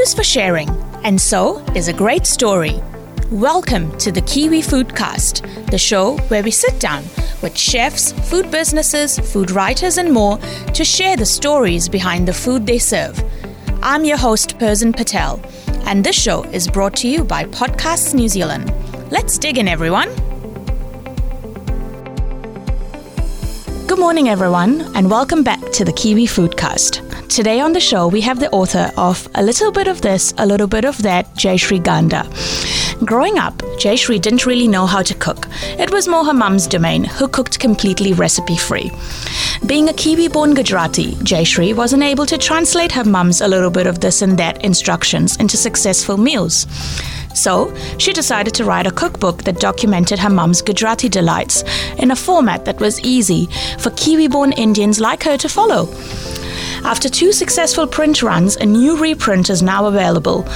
is for sharing, and so is a great story. Welcome to the Kiwi Foodcast, the show where we sit down with chefs, food businesses, food writers, and more to share the stories behind the food they serve. I'm your host, Perzen Patel, and this show is brought to you by Podcasts New Zealand. Let's dig in, everyone. Morning, everyone, and welcome back to the Kiwi Foodcast. Today on the show, we have the author of A Little Bit of This, A Little Bit of That, Jayashree Ganda. Growing up, Jayashree didn't really know how to cook. It was more her mum's domain, who cooked completely recipe free. Being a Kiwi born Gujarati, Jayashree wasn't able to translate her mum's a little bit of this and that instructions into successful meals. So, she decided to write a cookbook that documented her mum's Gujarati delights in a format that was easy for Kiwi born Indians like her to follow. After two successful print runs, a new reprint is now available.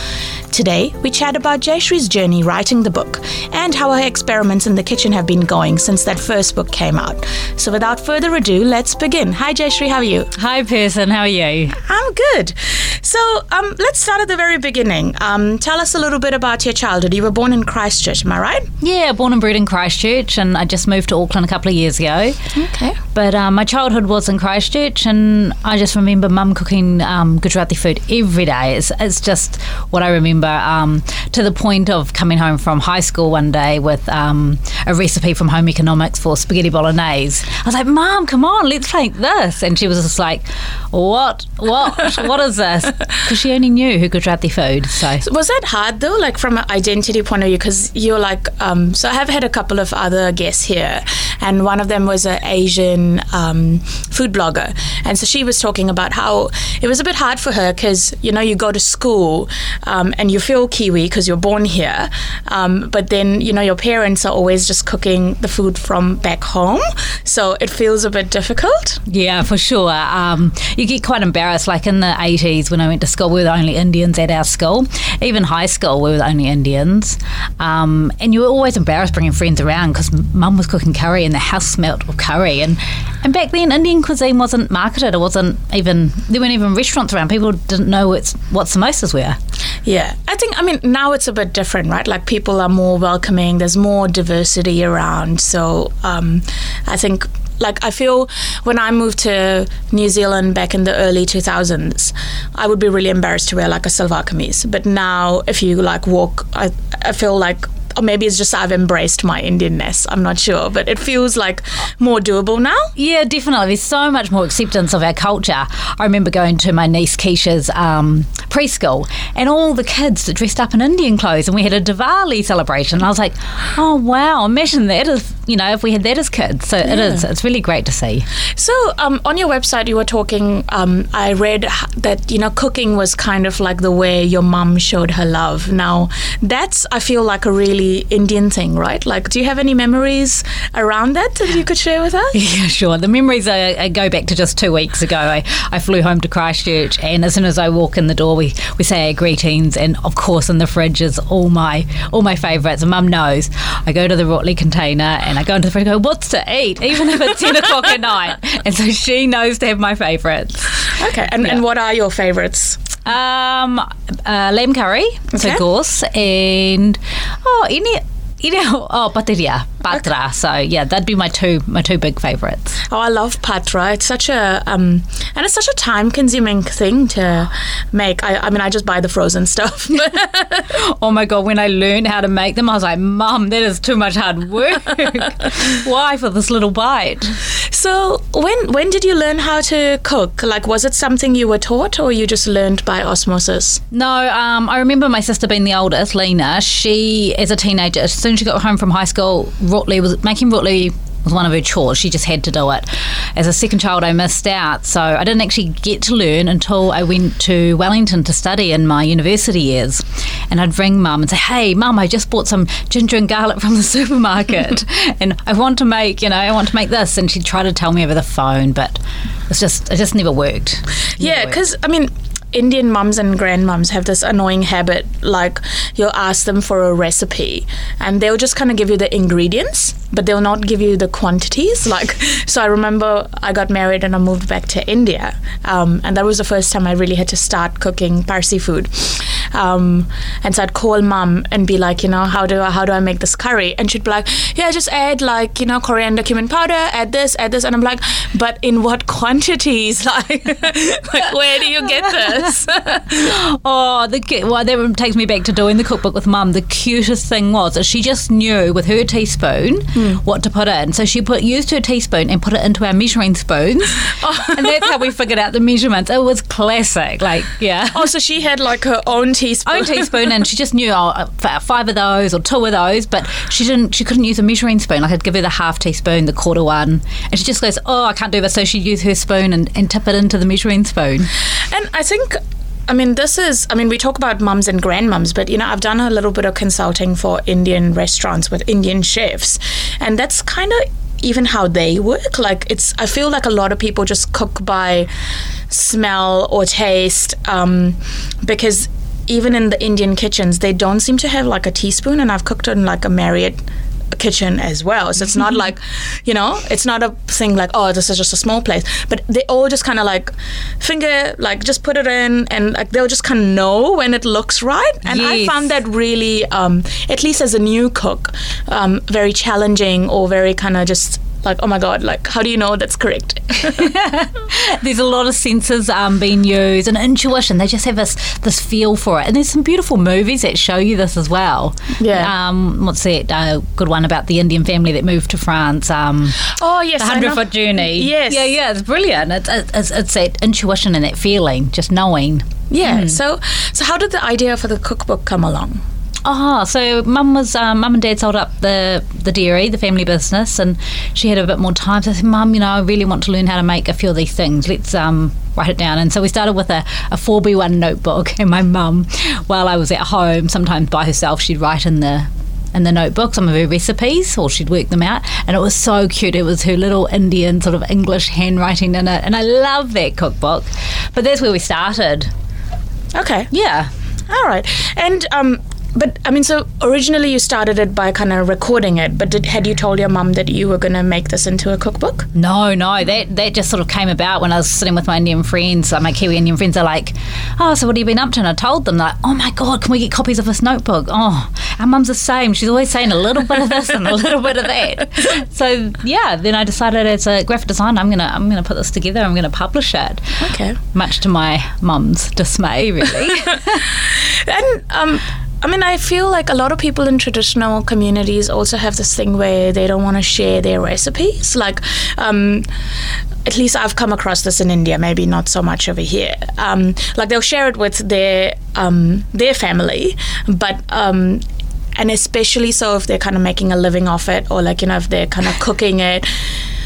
Today, we chat about Jayashree's journey writing the book and how her experiments in the kitchen have been going since that first book came out. So, without further ado, let's begin. Hi, Jayashree, how are you? Hi, Perzen, how are you? I'm good. So, um, let's start at the very beginning. Um, tell us a little bit about your childhood. You were born in Christchurch, am I right? Yeah, born and bred in Christchurch, and I just moved to Auckland a couple of years ago. Okay. But um, my childhood was in Christchurch, and I just remember mum cooking um, Gujarati food every day. It's, it's just what I remember um, to the point of coming home from high school one day with um, a recipe from home economics for spaghetti bolognese. I was like, "Mom, come on, let's make this. And she was just like, What? What? what is this? Because she only knew who could her Gujarati food. So. Was that hard though, like from an identity point of view? Because you're like, um, so I have had a couple of other guests here, and one of them was an Asian um, food blogger, and so she was talking about how it was a bit hard for her because you know you go to school um, and you feel Kiwi because you're born here, um, but then you know your parents are always just cooking the food from back home, so it feels a bit difficult. Yeah, for sure. Um, you get quite embarrassed. Like in the 80s when I went to school, we were the only Indians at our school. Even high school, we were the only Indians. Um, and you were always embarrassed bringing friends around because mum was cooking curry and the house smelt of curry. And, and back then, Indian cuisine wasn't marketed. It wasn't even, there weren't even restaurants around. People didn't know what, what samosas were. Yeah, I think, I mean, now it's a bit different, right? Like people are more welcoming, there's more diversity around. So um, I think like I feel when I moved to New Zealand back in the early 2000s, I would be really embarrassed to wear like a salwar kameez. But now, if you like walk, I, I feel like or maybe it's just I've embraced my Indianness. I'm not sure, but it feels like more doable now. Yeah, definitely. There's so much more acceptance of our culture. I remember going to my niece Keisha's um, preschool, and all the kids that dressed up in Indian clothes, and we had a Diwali celebration. And I was like, oh wow, imagine that if you know if we had that as kids. So yeah. it is. It's really great to see. So um, on your website, you were talking. Um, I read that you know cooking was kind of like the way your mum showed her love. Now that's I feel like a really Indian thing, right? Like, do you have any memories around that that you could share with us? Yeah, sure. The memories are, I go back to just two weeks ago. I, I flew home to Christchurch, and as soon as I walk in the door, we, we say our greetings, and of course, in the fridge is all my all my favourites. And Mum knows. I go to the Rotli container, and I go into the fridge, and go, "What's to eat?" Even if it's ten o'clock at night, and so she knows to have my favourites. Okay, and, yeah. and what are your favourites? Um, uh, lamb curry, okay. so gorse, and oh, you know, oh, pateria, patra. Okay. So yeah, that'd be my two my two big favorites. Oh, I love patra. It's such a um, and it's such a time consuming thing to make. I, I mean, I just buy the frozen stuff. oh my god, when I learned how to make them, I was like, Mum, that is too much hard work. Why for this little bite? So when when did you learn how to cook? Like, was it something you were taught, or you just learned by osmosis? No, um, I remember my sister being the oldest, Lena. She, as a teenager, as soon as she got home from high school, was making rotli was one of her chores. She just had to do it. As a second child, I missed out, so I didn't actually get to learn until I went to Wellington to study in my university years. And I'd ring mum and say, "Hey, mum, I just bought some ginger and garlic from the supermarket, and I want to make, you know, I want to make this." And she'd try to tell me over the phone, but it's just it just never worked. Never yeah, because I mean Indian mums and grandmoms have this annoying habit like you'll ask them for a recipe and they'll just kind of give you the ingredients but they'll not give you the quantities. Like so I remember I got married and I moved back to India um, and that was the first time I really had to start cooking Parsi food um, and so I'd call mum and be like you know how do I, how do I make this curry and she'd be like yeah just add like you know coriander cumin powder add this add this and I'm like but in what quantities like like where do you get this oh, the well, that takes me back to doing the cookbook with mum. The cutest thing was that she just knew with her teaspoon mm. what to put in. So she put used her teaspoon and put it into our measuring spoons, oh. and that's how we figured out the measurements. It was classic, like yeah. Oh, so she had like her own teaspoon, own teaspoon, and she just knew oh, five of those or two of those, but she didn't. She couldn't use a measuring spoon. Like I'd give her the half teaspoon, the quarter one, and she just goes, "Oh, I can't do this." So she'd use her spoon and, and tip it into the measuring spoon. And I think I mean, this is, I mean, we talk about mums and grandmoms, but, you know, I've done a little bit of consulting for Indian restaurants with Indian chefs. And that's kind of even how they work. Like, it's, I feel like a lot of people just cook by smell or taste um, because even in the Indian kitchens, they don't seem to have like a teaspoon. And I've cooked in like a Marriott kitchen as well. So it's not like, you know, it's not a thing like, oh, this is just a small place. But they all just kind of like finger, like just put it in and like they'll just kind of know when it looks right. And yes. I found that really, um, at least as a new cook, um, very challenging or very kind of just like oh my god like how do you know that's correct? There's a lot of senses um, being used and intuition. They just have this this feel for it. And there's some beautiful movies that show you this as well. Yeah. Um, what's that uh, good one about the indian family that moved to france um, oh yes the 100 foot journey yes. Yeah yeah it's brilliant. It's, it's, it's that intuition and that feeling just knowing. Yeah mm. so so how did the idea for the cookbook come along Oh, so mum was um, mum and dad sold up the the dairy, the family business, and she had a bit more time. So I said, Mum, you know, I really want to learn how to make a few of these things. Let's um, write it down. And so we started with a, a 4B1 notebook, and my mum, while I was at home, sometimes by herself, she'd write in the in the notebook some of her recipes or she'd work them out. And it was so cute. It was her little indian sort of english handwriting in it. And i love that cookbook. But that's where we started. Okay. Yeah. All right. And um, but I mean, so originally you started it by kind of recording it, but did, had you told your mum that you were going to make this into a cookbook? No, no, that that just sort of came about when I was sitting with my Indian friends. Like my Kiwi Indian friends are like, "Oh, so what have you been up to?" And I told them like, "Oh my god, can we get copies of this notebook?" Oh, our mum's the same. She's always saying a little bit of this and a little bit of that. So yeah, then I decided as a graphic designer, I'm gonna I'm gonna put this together. I'm gonna publish it. Okay. Much to my mum's dismay, really. and um I mean, I feel like a lot of people in traditional communities also have this thing where they don't want to share their recipes. Like, um, at least I've come across this in India, maybe not so much over here. Um, like they'll share it with their um, their family, but um, and especially so if they're kind of making a living off it, or like you know if they're kind of cooking it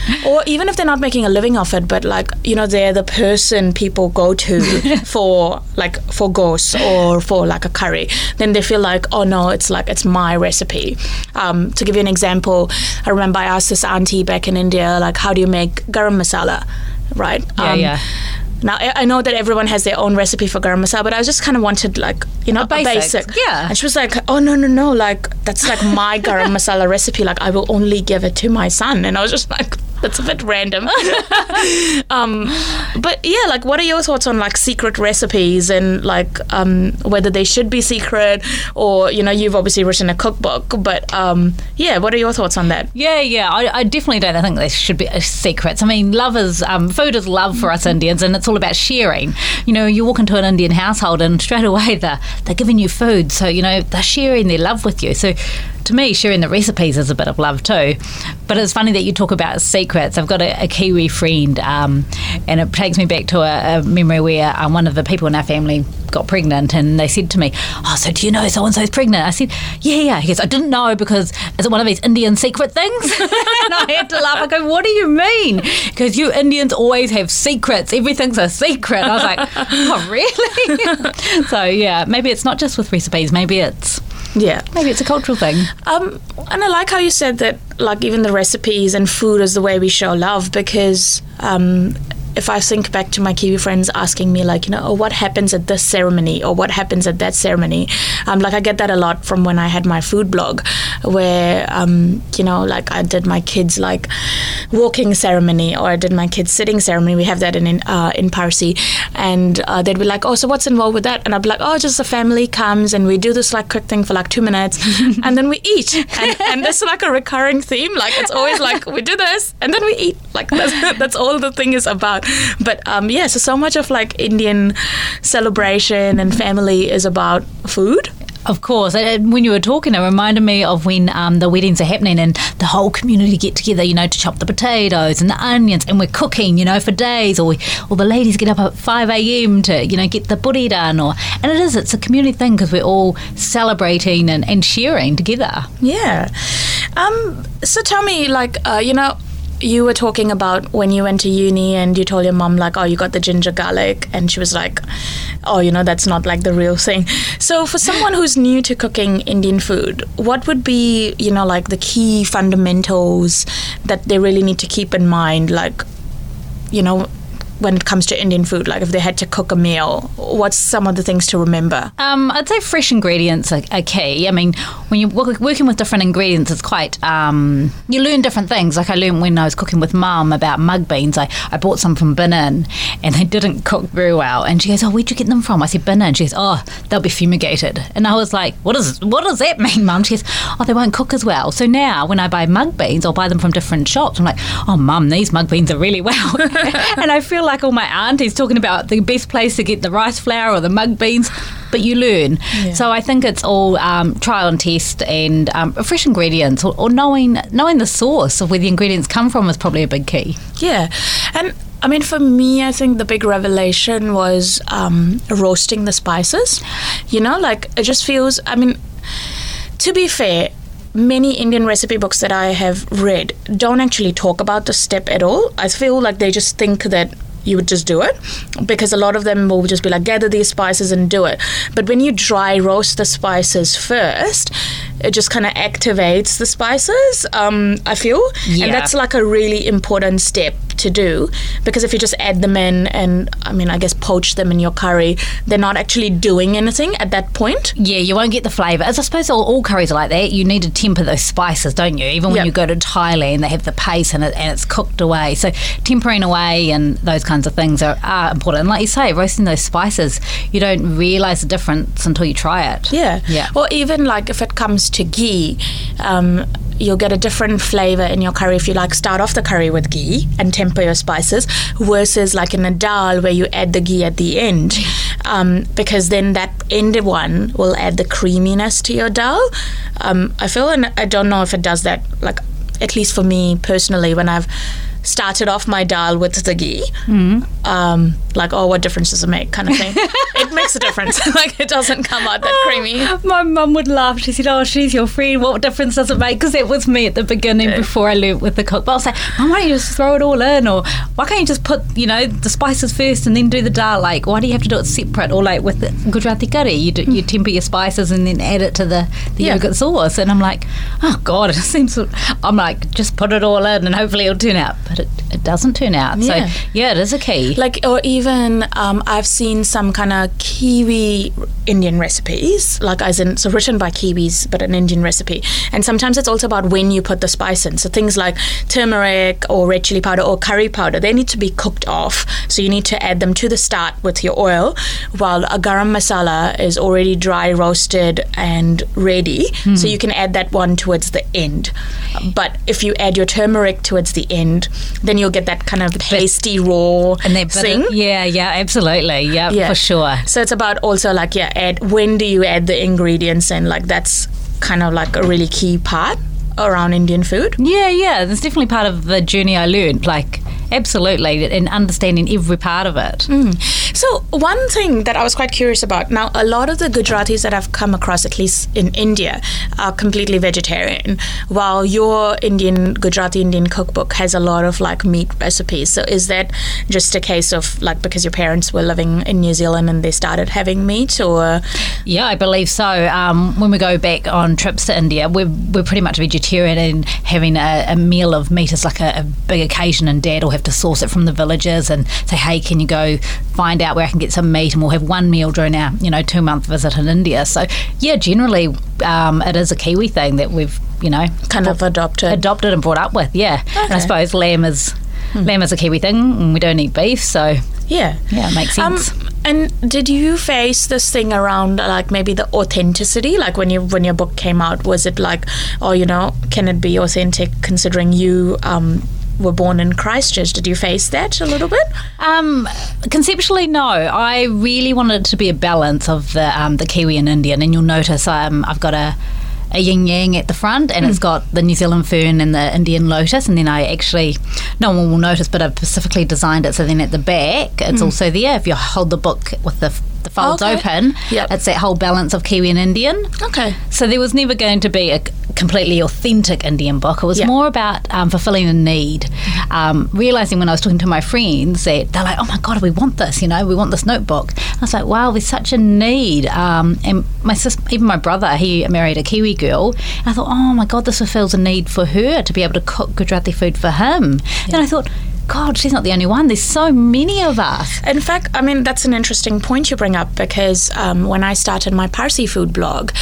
or even if they're not making a living off it, but like you know they're the person people go to for like for ghosts or for like a curry, then they feel like oh no, it's like it's my recipe. Um, to give you an example, I remember I asked this auntie back in India like how do you make garam masala, right? Yeah, um, yeah. Now I know that everyone has their own recipe for garam masala, but I just kind of wanted like you know a basic. a basic. Yeah. And she was like, "Oh no no no! Like that's like my garam masala recipe. Like I will only give it to my son." And I was just like, that's a bit random. um, but yeah, like, what are your thoughts on like secret recipes and like um, whether they should be secret or you know you've obviously written a cookbook, but um, yeah, what are your thoughts on that? Yeah, yeah, I, I definitely don't think they should be secrets. I mean, love is um, food is love for us Indians, and it's all about sharing. You know, you walk into an Indian household and straight away they're they're giving you food, so you know they're sharing their love with you. So to me, sharing the recipes is a bit of love too. But it's funny that you talk about secrets. I've got a, a Kiwi friend, um, and it takes me back to a, a memory where um, one of the people in our family got pregnant, and they said to me, "Oh, so do you know so and so's pregnant?" I said, "Yeah, yeah." He goes, "I didn't know because is it one of these Indian secret things?" and I had to laugh. I go, "What do you mean?" Because you Indians always have secrets. Everything's a secret. I was like, "Oh, really?" so yeah, maybe it's not just with recipes. Maybe it's yeah. Maybe it's a cultural thing. Um, and I like how you said that, like, even the recipes and food is the way we show love because um, if I think back to my Kiwi friends asking me, like, you know, oh, what happens at this ceremony or what happens at that ceremony, um, like I get that a lot from when I had my food blog, where, um, you know, like I did my kids like walking ceremony or I did my kids sitting ceremony. We have that in in, uh, in Parsi, and uh, they'd be like, oh, so what's involved with that? And I'd be like, oh, just the family comes and we do this like quick thing for like two minutes, and then we eat, and, and this is like a recurring theme. Like it's always like we do this and then we eat. Like that's, that's all the thing is about. But um, yeah, so so much of like Indian celebration and family is about food. Of course. And when you were talking, it reminded me of when um, the weddings are happening and the whole community get together, you know, to chop the potatoes and the onions, and we're cooking, you know, for days, or we, or the ladies get up at five a.m. to, you know, get the puri done, or and it is, it's a community thing because we're all celebrating and, and sharing together. Yeah. Um, so tell me, like, uh, you know, you were talking about when you went to uni and you told your mom like oh you got the ginger garlic and she was like oh you know that's not like the real thing. So for someone who's new to cooking indian food what would be you know like the key fundamentals that they really need to keep in mind? Like you know when it comes to Indian food? Like if they had to cook a meal, what's some of the things to remember? Um, I'd say fresh ingredients are, key. I mean, when you're working with different ingredients, it's quite, um, you learn different things. Like I learned when I was cooking with mum about mung beans. I, I bought some from Bin Inn and they didn't cook very well. And she goes, oh, where'd you get them from? I said, Bin Inn. She goes, oh, they'll be fumigated. And I was like, what, is, what does that mean, mum? She goes, oh, they won't cook as well. So now when I buy mung beans, I'll buy them from different shops. I'm like, oh, mum, these mung beans are really well. and I feel like all my aunties talking about the best place to get the rice flour or the mung beans, but you learn. Yeah. So I think it's all um, trial and test and um, fresh ingredients or, or knowing knowing the source of where the ingredients come from is probably a big key. Yeah, and I mean, for me, I think the big revelation was um, roasting the spices. You know, like it just feels. I mean, to be fair, many Indian recipe books that I have read don't actually talk about the step at all. I feel like they just think that you would just do it. Because a lot of them will just be like gather these spices and do it. But when you dry roast the spices first it just kind of activates the spices um, i feel. Yeah. and that's like a really important step to do because if you just add them in and I mean I guess poach them in your curry, they're not actually doing anything at that point. Yeah, you won't get the flavour. As I suppose all, all curries are like that. You need to temper those spices, don't you? Even when yep. you go to Thailand, they have the paste and, it, and it's cooked away. So tempering away and those kinds of things are, are important. And like you say, roasting those spices, you don't realise the difference until you try it. Yeah. Yeah. Or even like if it comes to ghee, um, you'll get a different flavor in your curry if you like start off the curry with ghee and temper your spices versus like in a dal where you add the ghee at the end. Um, because then that end one will add the creaminess to your dal. Um, i feel and i don't know if it does that like at least for me personally when i've started off my dal with the ghee. Mm. Um, like, oh, what difference does it make? Kind of thing. it makes a difference. like, it doesn't come out that creamy. My mum would laugh. She said, "Oh, she's your friend. What difference does it make?" Because it was me at the beginning before I learnt with the cook. But I'll say, "Mum, why don't you just throw it all in? Or why can't you just put, you know, the spices first and then do the dal? Like, why do you have to do it separate? Or like with the Gujarati curry, you do, you temper your spices and then add it to the the yeah. yogurt sauce. And I'm like, oh god, it seems. I'm like, just put it all in and hopefully it'll turn out. But it, it doesn't turn out. Yeah. So yeah, it is a key. Like or even um, I've seen some kind of Kiwi Indian recipes, like as in so written by Kiwis, but an Indian recipe. And sometimes it's also about when you put the spice in. So things like turmeric or red chili powder or curry powder, they need to be cooked off. So you need to add them to the start with your oil, while a garam masala is already dry roasted and ready. Mm. So you can add that one towards the end. But if you add your turmeric towards the end, then you'll get that kind of pasty raw and they thing. Yeah, yeah, absolutely. Yeah, yeah, for sure. So it's about also like yeah, add when do you add the ingredients and like that's kind of like a really key part around Indian food. Yeah, yeah, that's definitely part of the journey I learned. Like Absolutely, and understanding every part of it. Mm. So, one thing that I was quite curious about now, a lot of the Gujaratis that I've come across, at least in India, are completely vegetarian, while your Indian, Gujarati Indian cookbook has a lot of like meat recipes. So, is that just a case of like because your parents were living in New Zealand and they started having meat, or? Yeah, I believe so. Um, when we go back on trips to India, we're, we're pretty much vegetarian and having a, a meal of meat is like a, a big occasion, and dad will have to source it from the villagers and say, hey, can you go find out where I can get some meat? And we'll have one meal during our, you know, two month visit in India. So, yeah, generally um, it is a Kiwi thing that we've, you know, kind of adopted. adopted and brought up with. Yeah. And I suppose lamb is. Lamb is a Kiwi thing, and we don't eat beef, so Yeah. yeah, it makes sense. Um, and did you face this thing around like maybe the authenticity? Like when you when your book came out, was it like, oh, you know, can it be authentic considering you um, were born in Christchurch? Did you face that a little bit? Um, conceptually, no. I really wanted it to be a balance of the um, the Kiwi and Indian, and you'll notice um, I've got a a yin yang at the front, and it's hmm. got the New Zealand fern and the Indian lotus, and then I actually no one will notice, but I've specifically designed it so then at the back it's hmm. also there. If you hold the book with the the folds Okay. open, Yep. it's that whole balance of Kiwi and Indian. Okay. So there was never going to be a completely authentic Indian book. It was Yeah. more about um, fulfilling a need. Um, realizing when I was talking to my friends that they're like, "Oh my god, we want this! You know, we want this notebook." I was like, "Wow, there's such a need." Um, and my sis, even my brother, he married a Kiwi girl, and I thought, "Oh my god, this fulfills a need for her to be able to cook Gujarati food for him." Then I thought. God, she's not the only one. There's so many of us. In fact, I mean, that's an interesting point you bring up because um, when I started my Parsi food blog,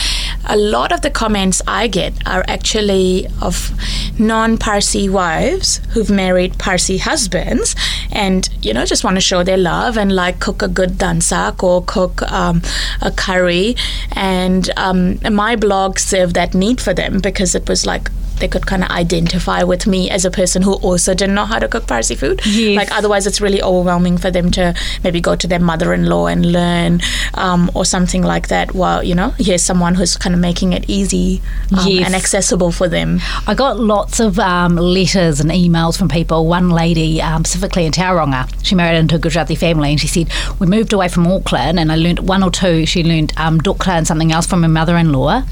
a lot of the comments I get are actually of non Parsi wives who've married Parsi husbands and, you know, just want to show their love and like cook a good dansak or cook um, a curry. And um, my blog served that need for them because it was like, they could kind of identify with me as a person who also didn't know how to cook Parsi food. Yes. Like otherwise, it's really overwhelming for them to maybe go to their mother-in-law and learn, um, or something like that. While you know, here's someone who's kind of making it easy um, Yes. and accessible for them. I got lots of um, letters and emails from people. One lady, um, specifically in Tauranga, she married into a Gujarati family, and she said we moved away from Auckland, and I learned one or two. She learned um, Dokla and something else from her mother-in-law,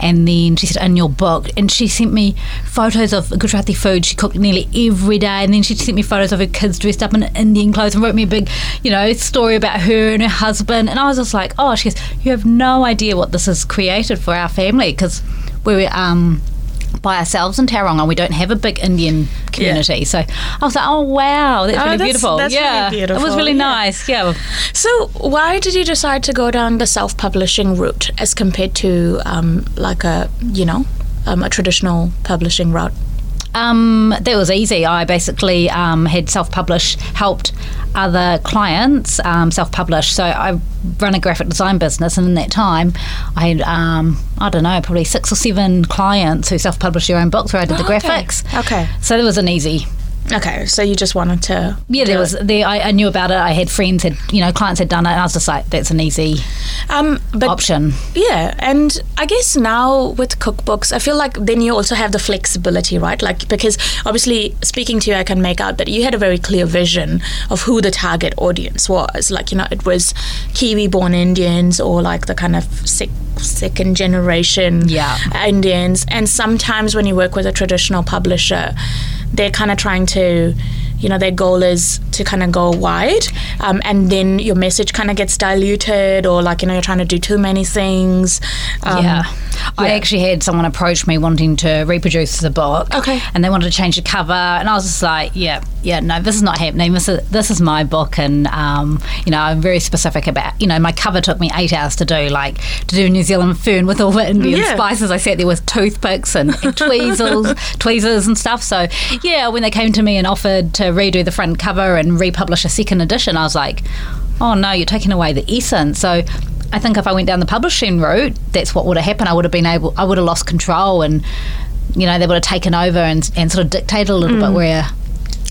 and then she said in your book, and she sent me photos of Gujarati food she cooked nearly every day, and then she sent me photos of her kids dressed up in Indian clothes and wrote me a big, you know, story about her and her husband, and I was just like, oh, she goes, you have no idea what this has created for our family because we were. Um, by ourselves in Tauranga. And we don't have a big Indian community. So I was like, oh, wow, that's Oh, really that's- beautiful. that's really yeah. It was really yeah. nice. Yeah. So, why did you decide to go down the self-publishing route as compared to um, like a you know um, a traditional publishing route? Um, that was easy. I basically um, had self published, helped other clients um, self publish. So I run a graphic design business, and in that time, I had, um, I don't know, probably six or seven clients who self published their own books where I did the Oh, okay. graphics. Okay. So that was an easy Okay, so you just wanted to Yeah, there was. There, I, I knew about it. I had friends had, you know, clients had done it, and I was just like, that's an easy um, but option. Yeah, and I guess now with cookbooks, I feel like then you also have the flexibility, right? Like because obviously speaking to you, I can make out that you had a very clear vision of who the target audience was. Like you know, it was Kiwi-born Indians or like the kind of sec- second generation Yeah. Indians. And sometimes when you work with a traditional publisher, they're kind of trying to to you know, their goal is to kind of go wide, um, and then your message kind of gets diluted, or like you know, you're trying to do too many things. Um, yeah. I actually had someone approach me wanting to reproduce the book. Okay. And they wanted to change the cover, and I was just like, yeah, yeah, no, this is not happening. This is this is my book, and um, you know, I'm very specific about. You know, my cover took me eight hours to do, like to do New Zealand fern with all the Indian Yeah. spices. I sat there with toothpicks and, and tweezers, tweezers and stuff. So yeah, when they came to me and offered to redo the front cover and republish a second edition, I was like, oh no, you're taking away the essence. So. I think if I went down the publishing route, that's what would have happened. I would have been able, I would have lost control, and you know they would have taken over and, and sort of dictated a little bit. Where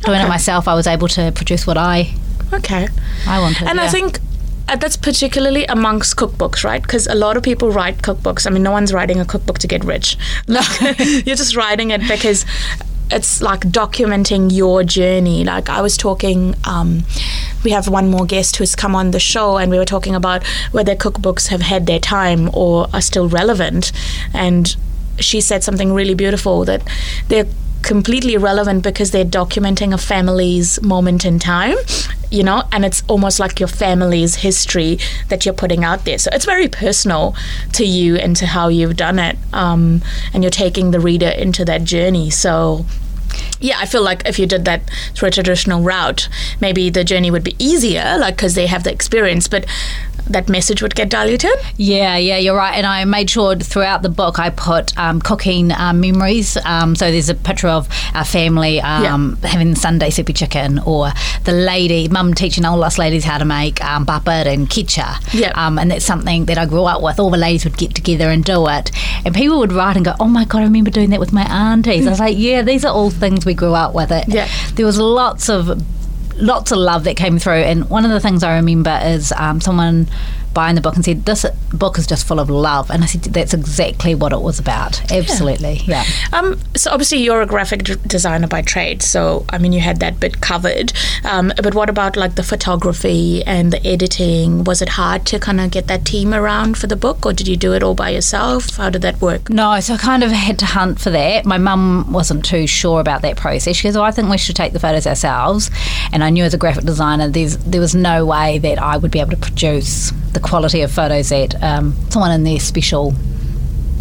doing Okay. it myself, I was able to produce what I Okay. I wanted. And I think uh, that's particularly amongst cookbooks, right? Because a lot of people write cookbooks. I mean, no one's writing a cookbook to get rich. Like, you're just writing it because it's like documenting your journey. Like I was talking, um, we have one more guest who's come on the show, and we were talking about whether cookbooks have had their time or are still relevant. And she said something really beautiful that they're completely relevant because they're documenting a family's moment in time, you know, and it's almost like your family's history that you're putting out there. So it's very personal to you and to how you've done it, um, and you're taking the reader into that journey. So yeah, I feel like if you did that through a traditional route, maybe the journey would be easier, like because they have the experience. But that message would get diluted. Yeah, yeah, you're right. And I made sure throughout the book I put um, cooking um, memories. Um, so there's a picture of our family um, yeah. having Sunday soupy chicken, or the lady, mum teaching all us ladies how to make um, and kitcha. Yeah. Um, and that's something that I grew up with. All the ladies would get together and do it. And people would write and go, oh my God, I remember doing that with my aunties. I was like, yeah, these are all things we grew up with. It. Yeah. There was lots of lots of love that came through. And one of the things I remember is um, someone buying the book and said, "This book is just full of love," and I said, "That's exactly what it was about. Absolutely, yeah." yeah. Um, so obviously, you're a graphic d- designer by trade, so I mean, you had that bit covered. Um, but what about like the photography and the editing? Was it hard to kind of get that team around for the book, or did you do it all by yourself? How did that work? No, so I kind of had to hunt for that. My mum wasn't too sure about that process. She goes, "Oh, I think we should take the photos ourselves," and I knew as a graphic designer, there's there was no way that I would be able to produce the quality of photos that um, someone in their special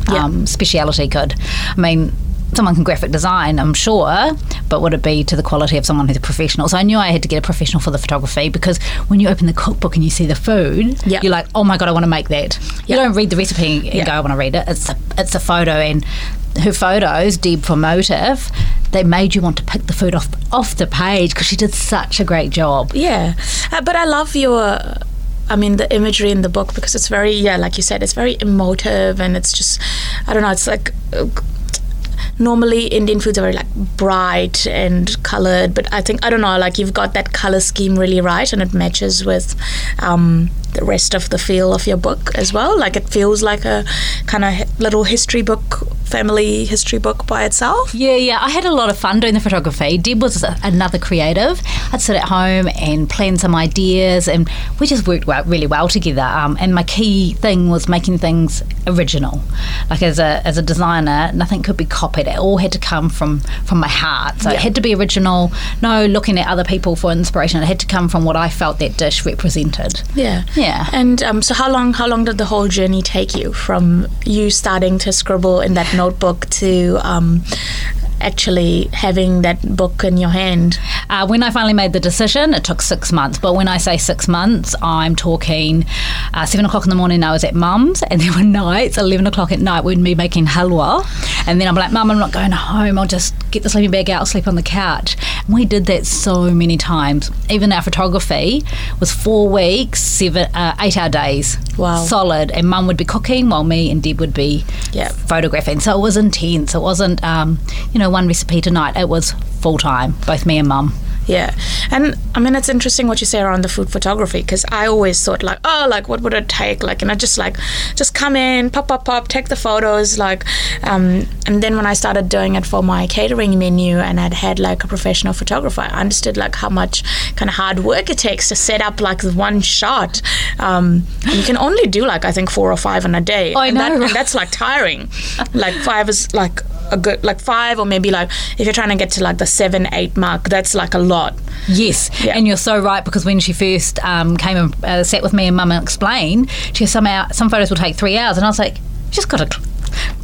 um, speciality could. I mean, someone can graphic design, I'm sure, but would it be to the quality of someone who's a professional? So I knew I had to get a professional for the photography because when you open the cookbook and you see the food, yep. you're like, oh my god, I want to make that. Yep. You don't read the recipe and yep. go, I want to read it. It's a, it's a photo, and her photos, Deb for Motive, they made you want to pick the food off off the page because she did such a great job. Yeah, uh, but I love your I mean, the imagery in the book because it's very, yeah, like you said, it's very emotive and it's just, I don't know, it's like. Normally Indian foods are very like bright and colored, but I think I don't know, like you've got that color scheme really right, and it matches with um, the rest of the feel of your book as well. Like it feels like a kind of little history book, family history book by itself. Yeah, yeah. I had a lot of fun doing the photography. Deb was another creative. I'd sit at home and plan some ideas, and we just worked well, really well together. Um, and my key thing was making things original. Like as a as a designer, nothing could be copied. It all had to come from from my heart. So yeah. it had to be original. No looking at other people for inspiration. It had to come from what I felt that dish represented. Yeah. Yeah. And um, so, how long? How long did the whole journey take you from you starting to scribble in that notebook to um, actually having that book in your hand? Uh, when I finally made the decision, it took six months. But when I say six months, I'm talking uh, seven o'clock in the morning. I was at mum's, and there were nights, eleven o'clock at night, we'd be making halwa, and then I'm like, Mum, I'm not going home. I'll just get the sleeping bag out, I'll sleep on the couch. And we did that so many times. Even our photography was four weeks, seven, uh, eight hour days. Wow. Solid. And mum would be cooking while me and Deb would be yep. photographing. So it was intense. It wasn't, um, you know, one recipe tonight. It was full time, both me and mum. Yeah. And I mean, it's interesting what you say around the food photography because I always thought, like, oh, like, what would it take? Like, and I just like, just come in, pop, pop, pop, take the photos. Like, um, and then when I started doing it for my catering menu and I'd had like a professional photographer, I understood like how much kind of hard work it takes to set up like one shot. Um, you can only do like, I think, four or five in a day. Oh, I and know. That, and that's like tiring. like, five is like a good, like five or maybe like if you're trying to get to like the seven, eight mark, that's like a lot. Yes, yeah. and you're so right because when she first um, came and uh, sat with me and Mum and explained, she some, some photos will take three hours. And I was like, just got to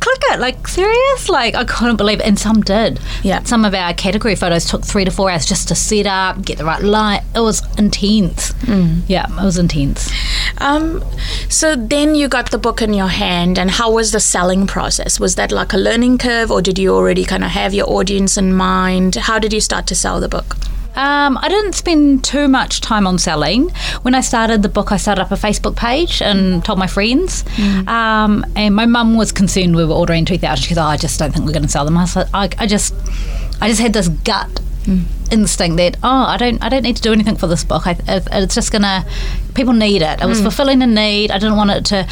click it. Like, serious? Like, I couldn't believe it. And some did. Yeah. Some of our category photos took three to four hours just to set up, get the right light. It was intense. Mm. Yeah, it was intense. Um, so then you got the book in your hand, and how was the selling process? Was that like a learning curve, or did you already kind of have your audience in mind? How did you start to sell the book? Um, I didn't spend too much time on selling. When I started the book, I started up a Facebook page and told my friends. Mm. Um, and my mum was concerned we were ordering 2,000. She goes, oh, I just don't think we're going to sell them. I, said, I, I just, I just had this gut mm. instinct that oh I don't I don't need to do anything for this book I, it's just gonna people need it it was mm. fulfilling a need I didn't want it to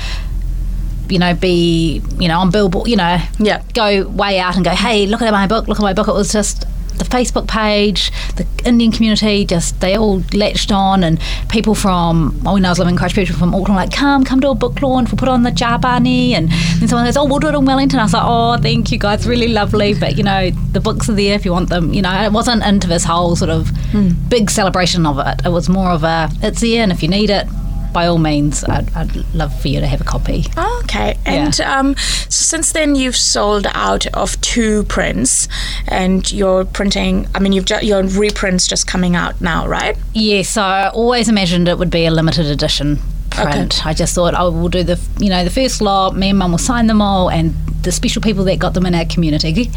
you know, be, you know, on billboard, you know, yeah. go way out and go, hey, look at my book, look at my book. It was just, the Facebook page, the Indian community, just they all latched on, and people from well, when I was living in Christchurch, people from Auckland, like come, come to a book launch, we'll put on the Japani, and then someone goes, oh, we'll do it in Wellington. I was like, oh, thank you guys, really lovely, but you know, the books are there if you want them. You know, it wasn't into this whole sort of mm. big celebration of it. It was more of a, it's there, and if you need it, by all means, I'd, I'd love for you to have a copy. Oh, okay. And um, so since then, you've sold out of two prints, and you're printing. I mean, you've ju- your reprints just coming out now, right? Yes, I always imagined it would be a limited edition print. I just thought I will do the you know the first lot. Me and Mum will sign them all, and the special people that got them in our community,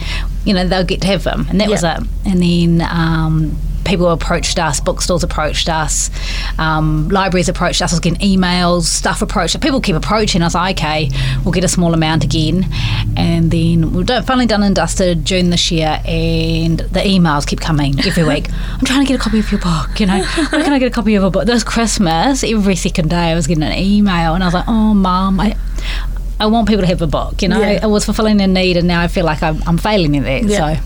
you know, they'll get to have them, and that was Yeah. it. And then. Um, People approached us, bookstores approached us, um, libraries approached us. I was getting emails, stuff approached. People keep approaching us. Okay, we'll get a small amount again, and then we've done, finally done and dusted June this year, and the emails keep coming every week. I'm trying to get a copy of your book. You know, where can I get a copy of a book? This Christmas, every second day, I was getting an email, and I was like, oh, mum, I. I want people to have a book, you know. Yeah. I was fulfilling a need, and now I feel like I'm, I'm failing in that. Yeah. So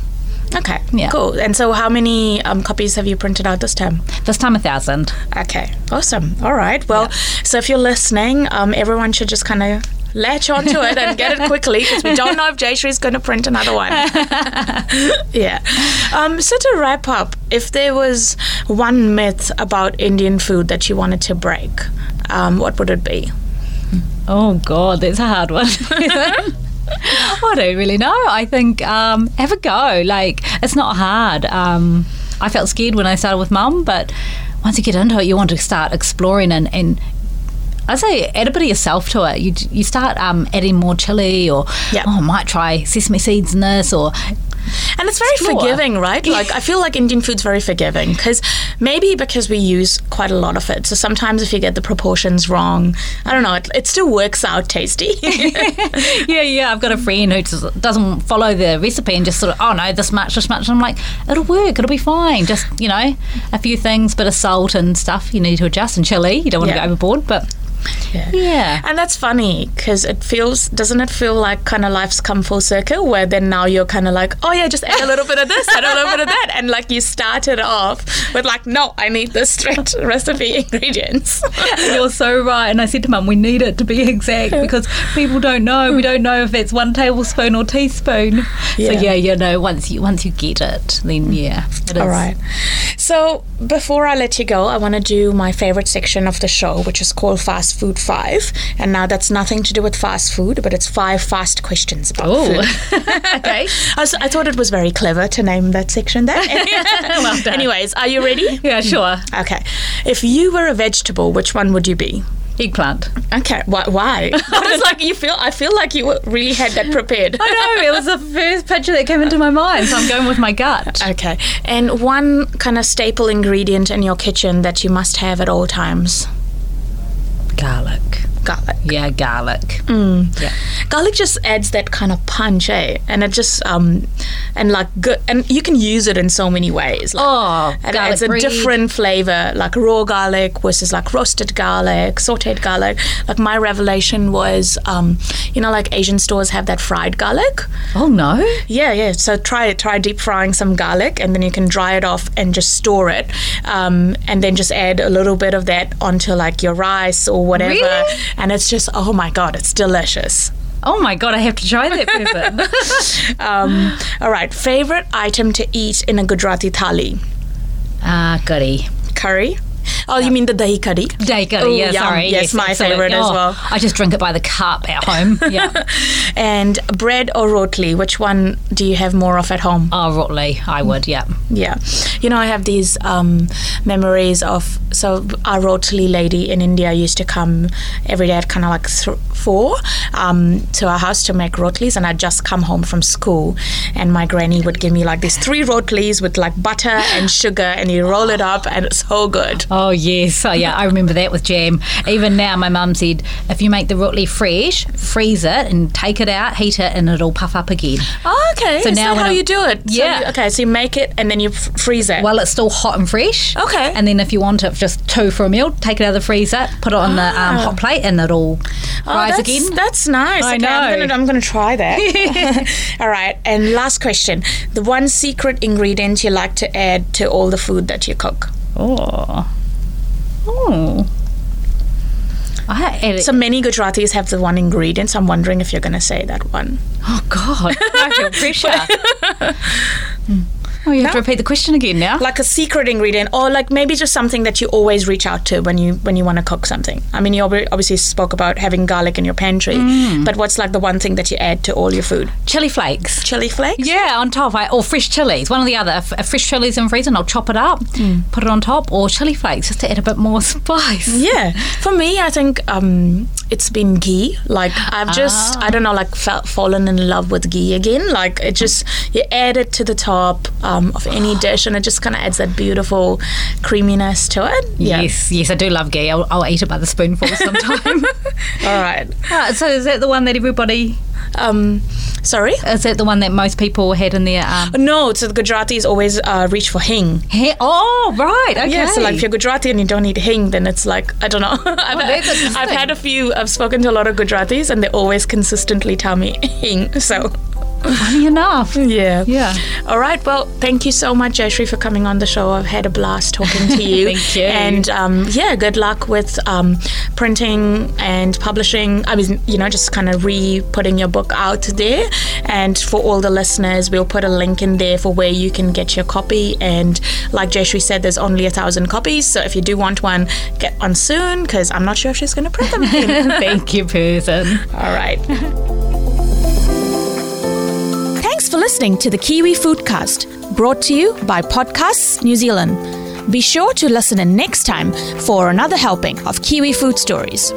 Okay. Yeah. Cool. And so, how many um, copies have you printed out this time? this time a thousand. Okay. Awesome. All right. Well, so if you're listening, um, everyone should just kind of latch onto it and get it quickly because we don't know if Jayshree is going to print another one. yeah. Um, so to wrap up, if there was one myth about Indian food that you wanted to break, um, what would it be? Oh God, that's a hard one. I don't really know. I think um, have a go. Like it's not hard. Um, I felt scared when I started with mum, but once you get into it, you want to start exploring and. and I say add a bit of yourself to it. You you start um, adding more chili, or Yep. oh, I might try sesame seeds in this, or And it's very Explore. forgiving, right? Like I feel like Indian food's very forgiving because maybe because we use quite a lot of it. So sometimes if you get the proportions wrong, I don't know, it, it still works out tasty. yeah, yeah. I've got a friend who just doesn't follow the recipe and just sort of, oh no, this much, this much. And I'm like, it'll work, it'll be fine. Just you know, a few things, bit of salt and stuff you need to adjust, and chili. You don't want to Yeah. go overboard, but Yeah. yeah. And that's funny because it feels, doesn't it feel like kind of life's come full circle where then now you're kind of like, oh yeah, just add a little bit of this, add a little bit of that. And like you started off with like, no, I need this strict recipe ingredients. You're so right. And I said to Mum, we need it to be exact because people don't know. We don't know if it's one tablespoon or teaspoon. Yeah. So yeah, you know, once you once you get it, then yeah, it is. All right. So before I let you go, I want to do my favorite section of the show, which is called Fast Food Five. And now that's nothing to do with fast food, but it's five fast questions about Oh, food. okay. I, was, I thought it was very clever to name that section that. Well done. Anyways, are you ready? Yeah, sure. Okay. If you were a vegetable, which one would you be? Eggplant. Okay. Why? Why? I was like, you feel. I feel like you really had that prepared. I know, it was the first picture that came into my mind, so I'm going with my gut. Okay. And one kind of staple ingredient in your kitchen that you must have at all times. Garlic. Garlic. Yeah, garlic. Mm. Yeah. Garlic just adds that kind of punch, eh? And it just um, and like good, and you can use it in so many ways. Like, Oh, it garlic adds a different flavor, like raw garlic versus like roasted garlic, sautéed garlic. Like my revelation was, um, you know, like Asian stores have that fried garlic. Oh no. Yeah, yeah. So try it. Try deep frying some garlic, and then you can dry it off and just store it, um, and then just add a little bit of that onto like your rice or whatever, Really? And it's just oh my god, it's delicious. Oh my god, I have to try that person. Um, all right, favorite item to eat in a Gujarati thali? Ah, curry. Curry. Oh, you mean the dahi curry? Curry, Ooh, yeah, yum. sorry. Yes, my absolutely. favourite as Oh, well. I just drink it by the cup at home. Yeah. And bread or rotli? Which one do you have more of at home? oh, rotli, I would, yeah. Yeah, you know, I have these um, memories of so our rotary lady in India used to come every day at kind of like th- four um, to our house to make rotlis, and I'd just come home from school, and my granny would give me like these three rotlis with like butter and sugar, and you roll it up, and it's so good. Oh yes, oh yeah, I remember that with jam. Even now, my mum said if you make the rotli fresh, freeze it and take it out, heat it, and it'll puff up again. Oh, okay. So Is now how I'm- you do it? So Yeah. you- okay, so you make it and then you f- freeze it. While it's still hot and fresh. Okay. And then if you want it just two for a meal, take it out of the freezer, put it on the um, hot plate, and it'll Oh, rise that's, again. That's nice. I okay, I'm know. gonna, I'm gonna try that. all right. And last question: the one secret ingredient you like to add to all the food that you cook. Oh. Oh. I So many Gujaratis have the one ingredient. So I'm wondering if you're gonna say that one. oh God, I feel pressure. Oh, you have No? to repeat the question again now. like a secret ingredient or like maybe just something that you always reach out to when you when you want to cook something i mean you obviously spoke about having garlic in your pantry Mm. but what's like the one thing that you add to all your food Chili flakes. chili flakes Yeah, on top, I, or fresh chilies. One or the other. F- uh, fresh chilies in freezer, and I'll chop it up, put it on top, or chili flakes just to add a bit more spice. yeah for me i think um it's been ghee like i've just i don't know like felt fallen in love with ghee again like it just you add it to the top um, of any dish and it just kind of adds that beautiful creaminess to it yeah Yes, yes, I do love ghee. I'll, I'll eat it by the spoonful sometime. all right Ah, so is that the one that everybody? um sorry Is that the one that most people had in their? Um, no so the gujaratis always uh, reach for hing hair? Oh, right. Okay. Yeah, so like if you're Gujarati and you don't eat hing, then it's like I don't know. I've, interesting. I've had a few. I've spoken to a lot of Gujaratis, and they always consistently tell me hing. So funny enough. yeah, Yeah. All right. Well, thank you so much, Jayashree, for coming on the show. I've had a blast talking to you. Thank you. And um, yeah, good luck with um, printing and publishing. I mean, you know, just kind of re-putting your book out there. And for all the listeners, we'll put a link in there for where you can get your copy. And like Jayashree said, there's only a thousand copies. So if you do want one, get one soon because I'm not sure if she's going to print them. Thank you, Perzen. all right. For listening to the Kiwi Foodcast, brought to you by Podcasts New Zealand. Be sure to listen in next time for another helping of Kiwi food stories.